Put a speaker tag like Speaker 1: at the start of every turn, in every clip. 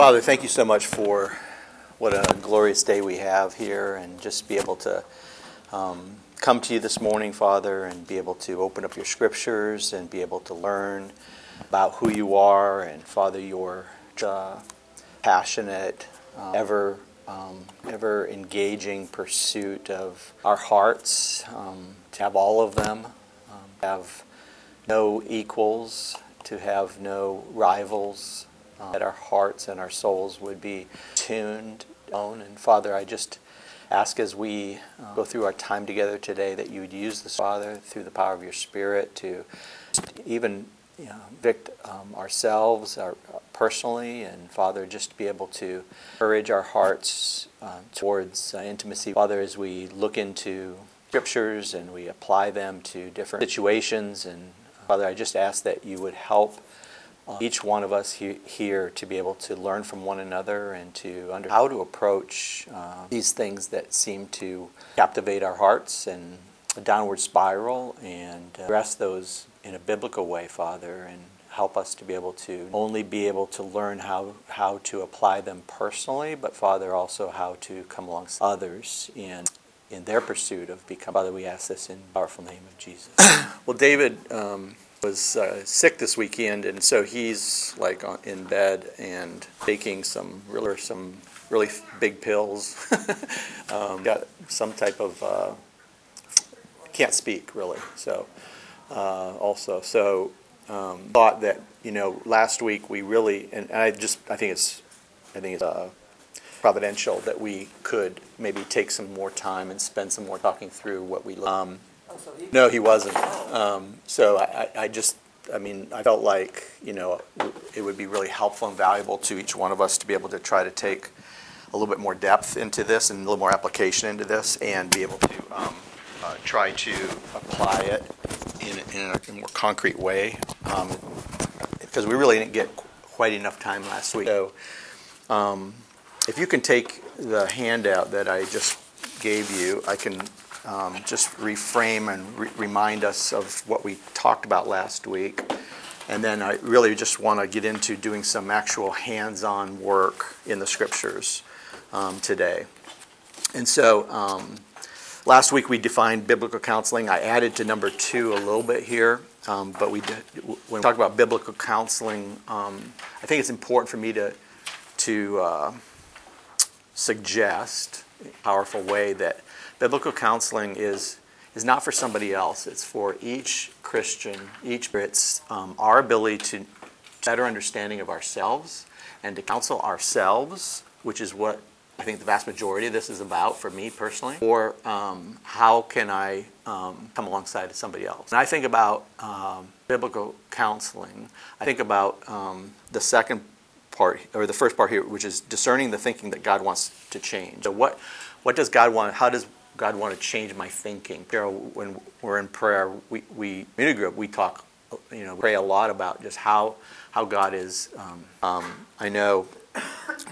Speaker 1: Father, thank you so much for what a glorious day we have here and just be able to um, come to you this morning, Father, and be able to open up your scriptures and be able to learn about who you are and, Father, your uh, passionate, uh, ever, um, ever engaging pursuit of our hearts, um, to have all of them, um, have no equals, to have no rivals, uh, that our hearts and our souls would be tuned on. And Father, I just ask as we uh, go through our time together today that you would use this, Father, through the power of your Spirit to even you know, vict um, ourselves our, uh, personally, and Father, just be able to encourage our hearts uh, towards uh, intimacy. Father, as we look into scriptures and we apply them to different situations, and Father, I just ask that you would help uh, each one of us he- here to be able to learn from one another and to under how to approach uh, these things that seem to captivate our hearts and a downward spiral and address those in a biblical way, Father, and help us to be able to only be able to learn how, how to apply them personally, but Father, also how to come alongside others in in their pursuit of becoming. Father, we ask this in the powerful name of Jesus. well, David um, was uh, sick this weekend, and so he's like on, in bed and taking some really some really big pills. um, got some type of uh, can't speak really. So uh, also so um, thought that you know last week we really and, and I just I think it's I think it's uh, providential that we could maybe take some more time and spend some more talking through what we. Um, no, he wasn't. Um, so I, I just, I mean, I felt like, you know, it would be really helpful and valuable to each one of us to be able to try to take a little bit more depth into this and a little more application into this and be able to um, uh, try to apply it in, in, a, more concrete way. Because we really didn't get quite enough time last week. So um, if you can take the handout that I just gave you, I can um, just reframe and re- remind us of what we talked about last week. And then I really just want to get into doing some actual hands on work in the scriptures um, today. And so um, last week we defined biblical counseling. I added to number two a little bit here. Um, but we did, when we talk about biblical counseling, um, I think it's important for me to, to uh, suggest powerful way that biblical counseling is is not for somebody else. It's for each Christian, each it's um, our ability to better understanding of ourselves and to counsel ourselves, which is what I think the vast majority of this is about for me personally. Or um, how can I um, come alongside somebody else? And I think about um, biblical counseling. I think about um, the second part or the first part here, which is discerning the thinking that God wants to change. So what what does God want? How does God want to change my thinking? Know, when we're in prayer, we we in group we talk, you know, pray a lot about just how how God is. Um, um, I know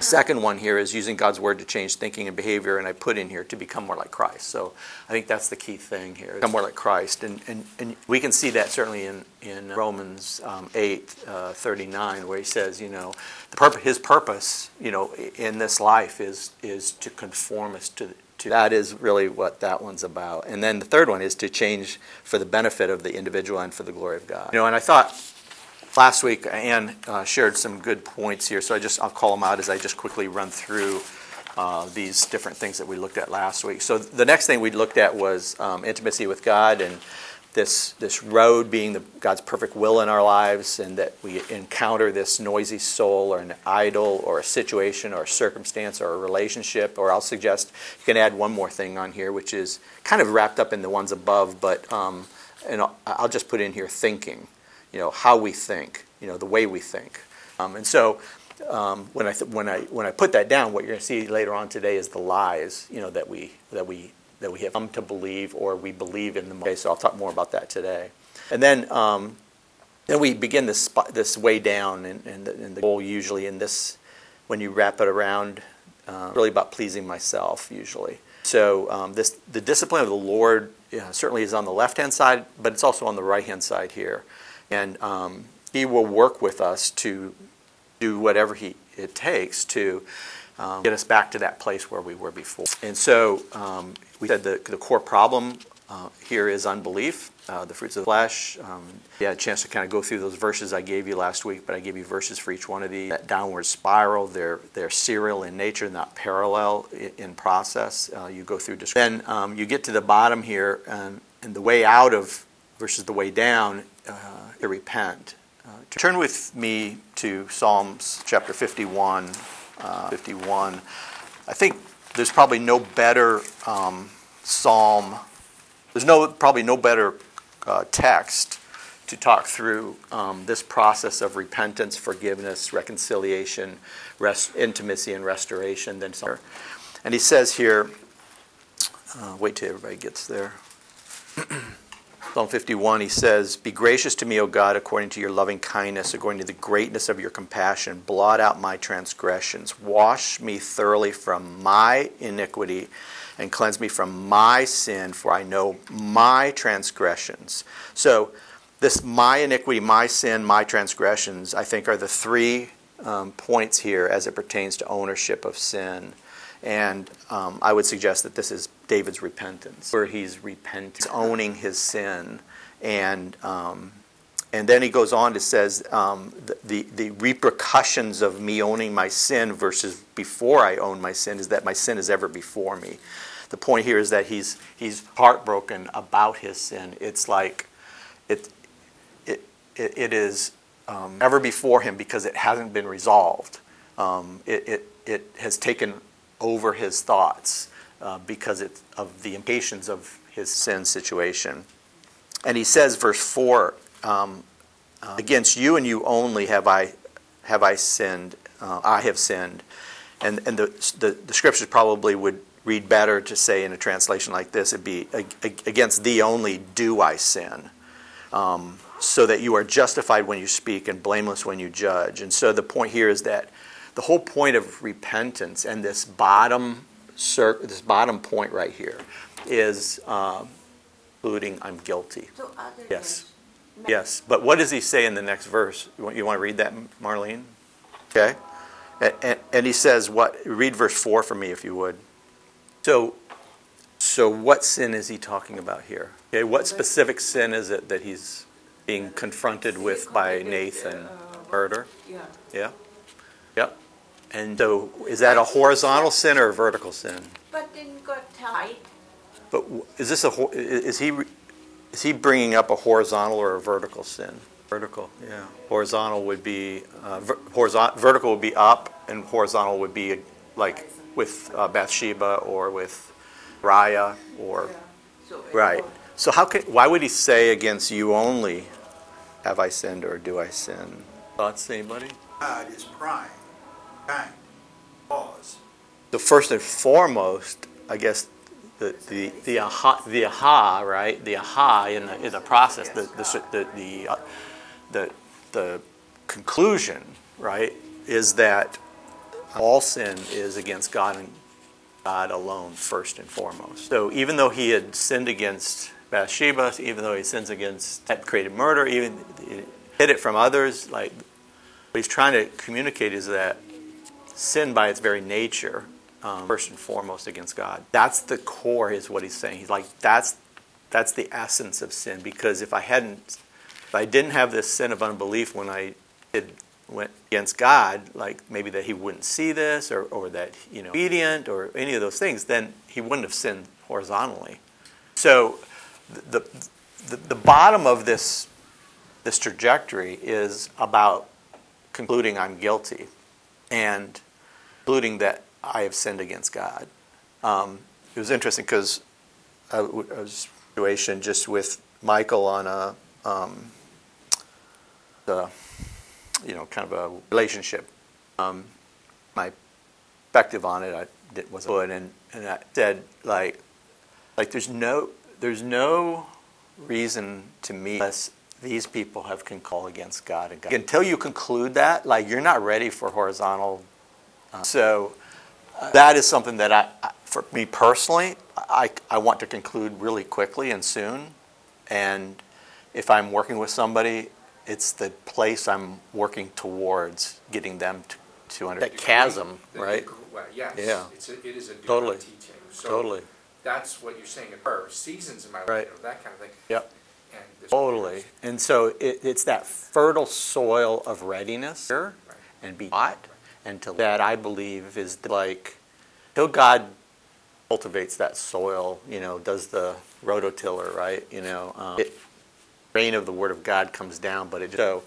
Speaker 1: Second one here is using God's word to change thinking and behavior, and I put in here to become more like Christ. So I think that's the key thing here: become more like Christ, and and, and we can see that certainly in in Romans um, eight uh, thirty nine, where he says, you know, the purpose, his purpose, you know, in this life is is to conform us to. To, that is really what that one's about. And then the third one is to change for the benefit of the individual and for the glory of God. You know, and I thought last week Anne uh, shared some good points here, so I just I'll call them out as I just quickly run through uh, these different things that we looked at last week. So the next thing we looked at was um, intimacy with God and this this road being the, God's perfect will in our lives, and that we encounter this noisy soul or an idol or a situation or a circumstance or a relationship. Or I'll suggest you can add one more thing on here, which is kind of wrapped up in the ones above, but um, and I'll, I'll just put in here thinking you know, how we think, you know, the way we think. Um, and so um, when, I th- when, I, when I put that down, what you're going to see later on today is the lies, you know, that we, that we, that we have come to believe or we believe in them. Okay, so I'll talk more about that today. And then, um, then we begin this, this way down, and, and, the, and the goal usually in this, when you wrap it around, uh, really about pleasing myself usually. So um, this, the discipline of the Lord yeah, certainly is on the left hand side, but it's also on the right hand side here and um, He will work with us to do whatever he, it takes to um, get us back to that place where we were before. And so um, we said the, the core problem uh, here is unbelief, uh, the fruits of the flesh. Um, had a chance to kind of go through those verses I gave you last week, but I gave you verses for each one of these. That downward spiral, they're, they're serial in nature, not parallel in, in process. Uh, you go through. Then um, you get to the bottom here, um, and the way out of versus the way down, uh, to repent. Uh, turn with me to Psalms chapter 51. Uh, 51. I think there's probably no better um, psalm there's no, probably no better uh, text to talk through um, this process of repentance, forgiveness, reconciliation, rest, intimacy, and restoration than some. And he says here, uh, wait till everybody gets there. Psalm 51, he says, Be gracious to me, O God, according to your loving kindness, according to the greatness of your compassion. Blot out my transgressions. Wash me thoroughly from my iniquity and cleanse me from my sin, for I know my transgressions. So, this my iniquity, my sin, my transgressions, I think are the three um, points here as it pertains to ownership of sin. And um, I would suggest that this is David's repentance, where he's repenting, owning his sin. And, um, and then he goes on to says um, the, the, repercussions of me owning my sin versus before I own my sin is that my sin is ever before me the point here is that he's, he's heartbroken about his sin. It's like it, it, it, it is um, ever before him because it hasn't been resolved. Um, it, it, it has taken over his thoughts uh, because it, of the impatience of his sin situation. And he says, verse 4 um, uh, Against you and you only have I, have I sinned, uh, I have sinned. And, and the, the, the scriptures probably would read better to say in a translation like this, it'd be, Against thee only do I sin. Um, so that you are justified when you speak and blameless when you judge. And so the point here is that the whole point of repentance and this bottom cir- this bottom point right here is uh, including I'm guilty.
Speaker 2: So
Speaker 1: yes. Yes. But what does he say in the next verse? You want, you want to read that, Marlene? Okay. And, and, and he says, what? Read verse 4 for me, if you would. So, so what sin is he talking about here? Okay, what specific sin is it that he's being confronted with by Nathan? Murder?
Speaker 2: Yeah.
Speaker 1: Yeah? Yep. And so is that a horizontal sin or a vertical sin?
Speaker 2: But didn't God tell?
Speaker 1: But is this a is he is he bringing up a horizontal or a vertical sin? Vertical, yeah. Horizontal would be uh, horizontal. Vertical would be up, and horizontal would be like with uh, Bathsheba or with Uriah or
Speaker 2: So
Speaker 1: right. So how can why would he say against you only have I sinned or do I sin? Thoughts, anybody?
Speaker 3: God is prime,
Speaker 1: The first and foremost, I guess, the the the aha, the aha, right? The aha in the in the process, the the the the, uh, the, the conclusion, right, is that all sin is against God and God alone, first and foremost. So even though he had sinned against Bathsheba, even though he sins against, had created murder, even hid it from others, like what he's trying to communicate is that sin by its very nature, um, first and foremost against God. That's the core, is what he's saying. He's like, that's that's the essence of sin. Because if I hadn't, if I didn't have this sin of unbelief when I did went against God, like maybe that he wouldn't see this or, or that, you know, obedient or any of those things, then he wouldn't have sinned horizontally. So the, the, the bottom of this, this trajectory is about concluding I'm guilty and concluding that I have sinned against God. Um, it was interesting because I, I was situation just with Michael on a um, the you know, kind of a relationship. Um, my perspective on it, I did, was good, and, and I said like, like there's no there's no reason to me unless these people have can call against God and God. Until you conclude that, like you're not ready for horizontal. Uh, so uh, that is something that I, for me personally, I, I want to conclude really quickly and soon. And if I'm working with somebody it's the place I'm working towards getting them to, to under that chasm,
Speaker 4: the
Speaker 1: right?
Speaker 4: degree- Well, yes.
Speaker 1: Yeah.
Speaker 4: It's a, it is a degree
Speaker 1: Totally.
Speaker 4: teaching. So
Speaker 1: Totally.
Speaker 4: That's what you're saying, or seasons in my life,
Speaker 1: Right.
Speaker 4: you know, that kind of thing.
Speaker 1: Yep.
Speaker 4: And
Speaker 1: Totally. And so it, it's that fertile soil of readiness
Speaker 4: Right.
Speaker 1: and be taught and to that I believe is like till God cultivates that soil, you know, does the rototiller, right? You know, um, it, rain of the Word of God comes down, but it so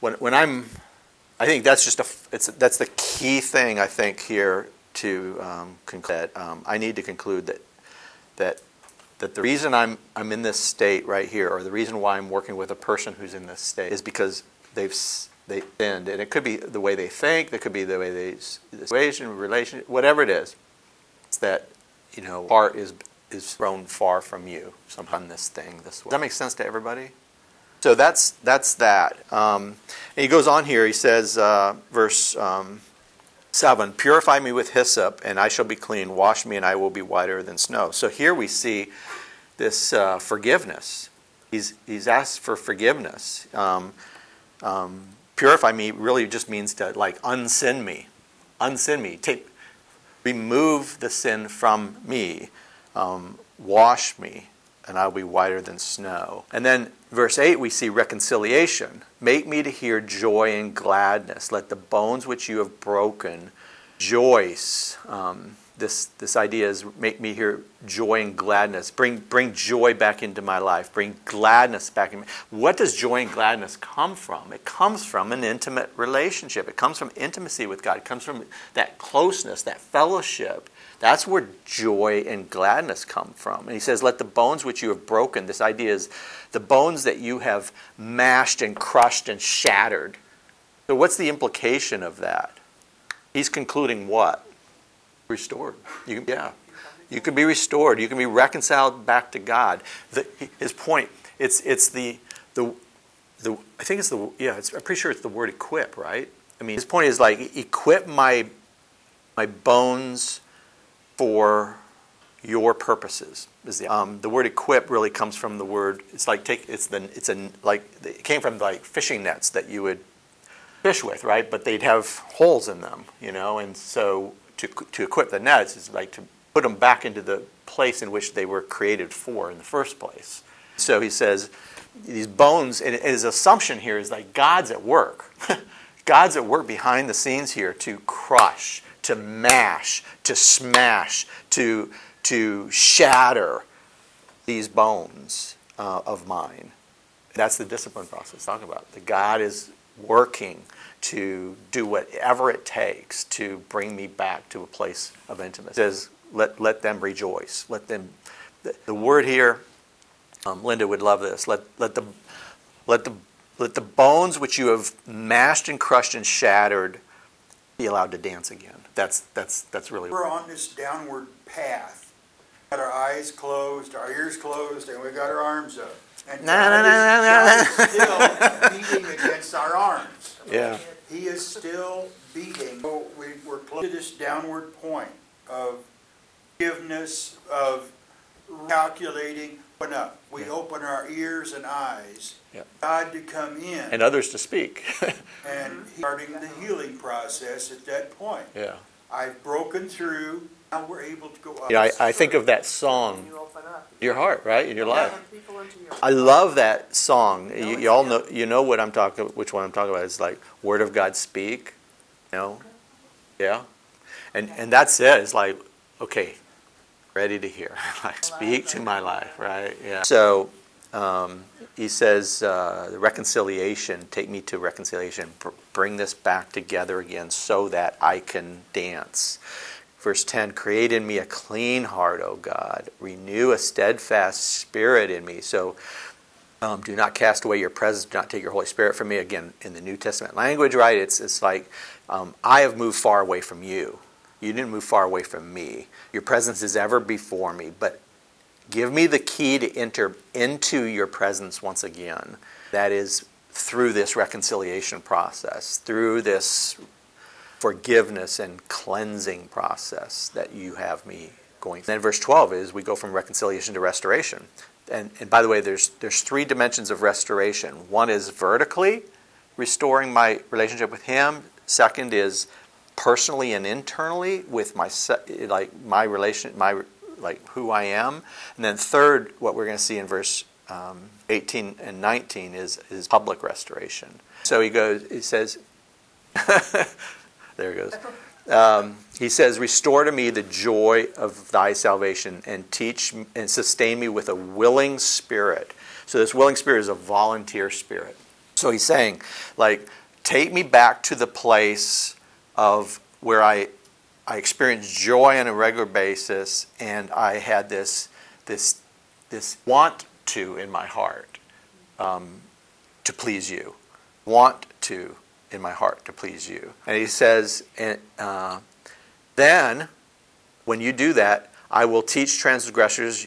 Speaker 1: when when I'm, I think that's just a it's that's the key thing I think here to um, conclude. That, um, I need to conclude that that that the reason I'm I'm in this state right here, or the reason why I'm working with a person who's in this state, is because they've they end. and it could be the way they think, it could be the way they the situation, relation, whatever it is. It's that you know heart is is thrown far from you. Somehow this thing this way. Does that make sense to everybody? So that's that's that. Um, and he goes on here. He says, uh, verse um, seven: "Purify me with hyssop, and I shall be clean. Wash me, and I will be whiter than snow." So here we see this uh, forgiveness. He's he's asked for forgiveness. Um, um, purify me really just means to like unsin me, unsin me. Take remove the sin from me. Um, wash me, and I'll be whiter than snow. And then verse 8, we see reconciliation. Make me to hear joy and gladness. Let the bones which you have broken rejoice. Um, this, this idea is make me hear joy and gladness. Bring, bring joy back into my life. Bring gladness back in. Me. What does joy and gladness come from? It comes from an intimate relationship. It comes from intimacy with God. It comes from that closeness, that fellowship. That's where joy and gladness come from. And he says, Let the bones which you have broken, this idea is the bones that you have mashed and crushed and shattered. So, what's the implication of that? He's concluding what? Restored. You, yeah. You can be restored. You can be reconciled back to God. The, his point, it's, it's the, the, the, I think it's the, yeah, it's, I'm pretty sure it's the word equip, right? I mean, his point is like, equip my, my bones for your purposes. Is the, um, the word equip really comes from the word, it's like take, it's the, it's a, like, it came from like fishing nets that you would fish with, right? But they'd have holes in them, you know, and so to, to equip the nets is like to put them back into the place in which they were created for in the first place. So he says, these bones, and his assumption here is like God's at work. God's at work behind the scenes here to crush, to mash, to smash, to, to shatter these bones uh, of mine. That's the discipline process talking about. The God is working to do whatever it takes to bring me back to a place of intimacy. It says, let, let them rejoice. Let them, the, the word here, um, Linda would love this. Let, let, the, let, the, let the bones which you have mashed and crushed and shattered be allowed to dance again. That's, that's, that's really
Speaker 3: We're on this downward path. Got our eyes closed, our ears closed, and we got our arms up. And
Speaker 1: na,
Speaker 3: God
Speaker 1: na,
Speaker 3: is- God still beating our arms.
Speaker 1: Yeah.
Speaker 3: He is still beating. So we, we're close to this downward point of forgiveness, of calculating. Open up. We
Speaker 1: Yeah.
Speaker 3: open our ears and eyes.
Speaker 1: Yeah.
Speaker 3: God to come in.
Speaker 1: And others to speak.
Speaker 3: and starting the healing process at that point.
Speaker 1: yeah.
Speaker 3: I've broken through. Now we're able to go up.
Speaker 1: Yeah, I, I think of that song,
Speaker 5: You
Speaker 1: your heart, right, in your life.
Speaker 5: Let people into your
Speaker 1: I love that song. You, you all know, you know what I'm talking, which one I'm talking about. It's like "Word of God, speak." You know, yeah, and and that's it. It's like, okay, ready to hear. like, speak to my life, right? Yeah. So um, he says, uh, reconciliation. Take me to reconciliation. Br- bring this back together again, so that I can dance. Verse 10 Create in me a clean heart, O God. Renew a steadfast spirit in me. So um, do not cast away your presence. Do not take your Holy Spirit from me. Again, in the New Testament language, right? It's, it's like, um, I have moved far away from you. You didn't move far away from me. Your presence is ever before me. But give me the key to enter into your presence once again. That is through this reconciliation process, through this forgiveness and cleansing process that you have me going. Through. Then verse 12 is we go from reconciliation to restoration. and, and by the way, there's, there's three dimensions of restoration. One is vertically restoring my relationship with Him. Second is personally and internally with my like my relation, my like who I am. And then third, what we're going to see in verse um, 18 and 19 is is public restoration. So he goes, he says, there he goes. Um, he says, Restore to me the joy of thy salvation and teach and sustain me with a willing spirit. So, this willing spirit is a volunteer spirit. So, he's saying, like, take me back to the place of where I, I experienced joy on a regular basis and I had this, this, this want to in my heart um, to please you. Want to in my heart to please you. And he says, and, uh, then when you do that, I will teach transgressors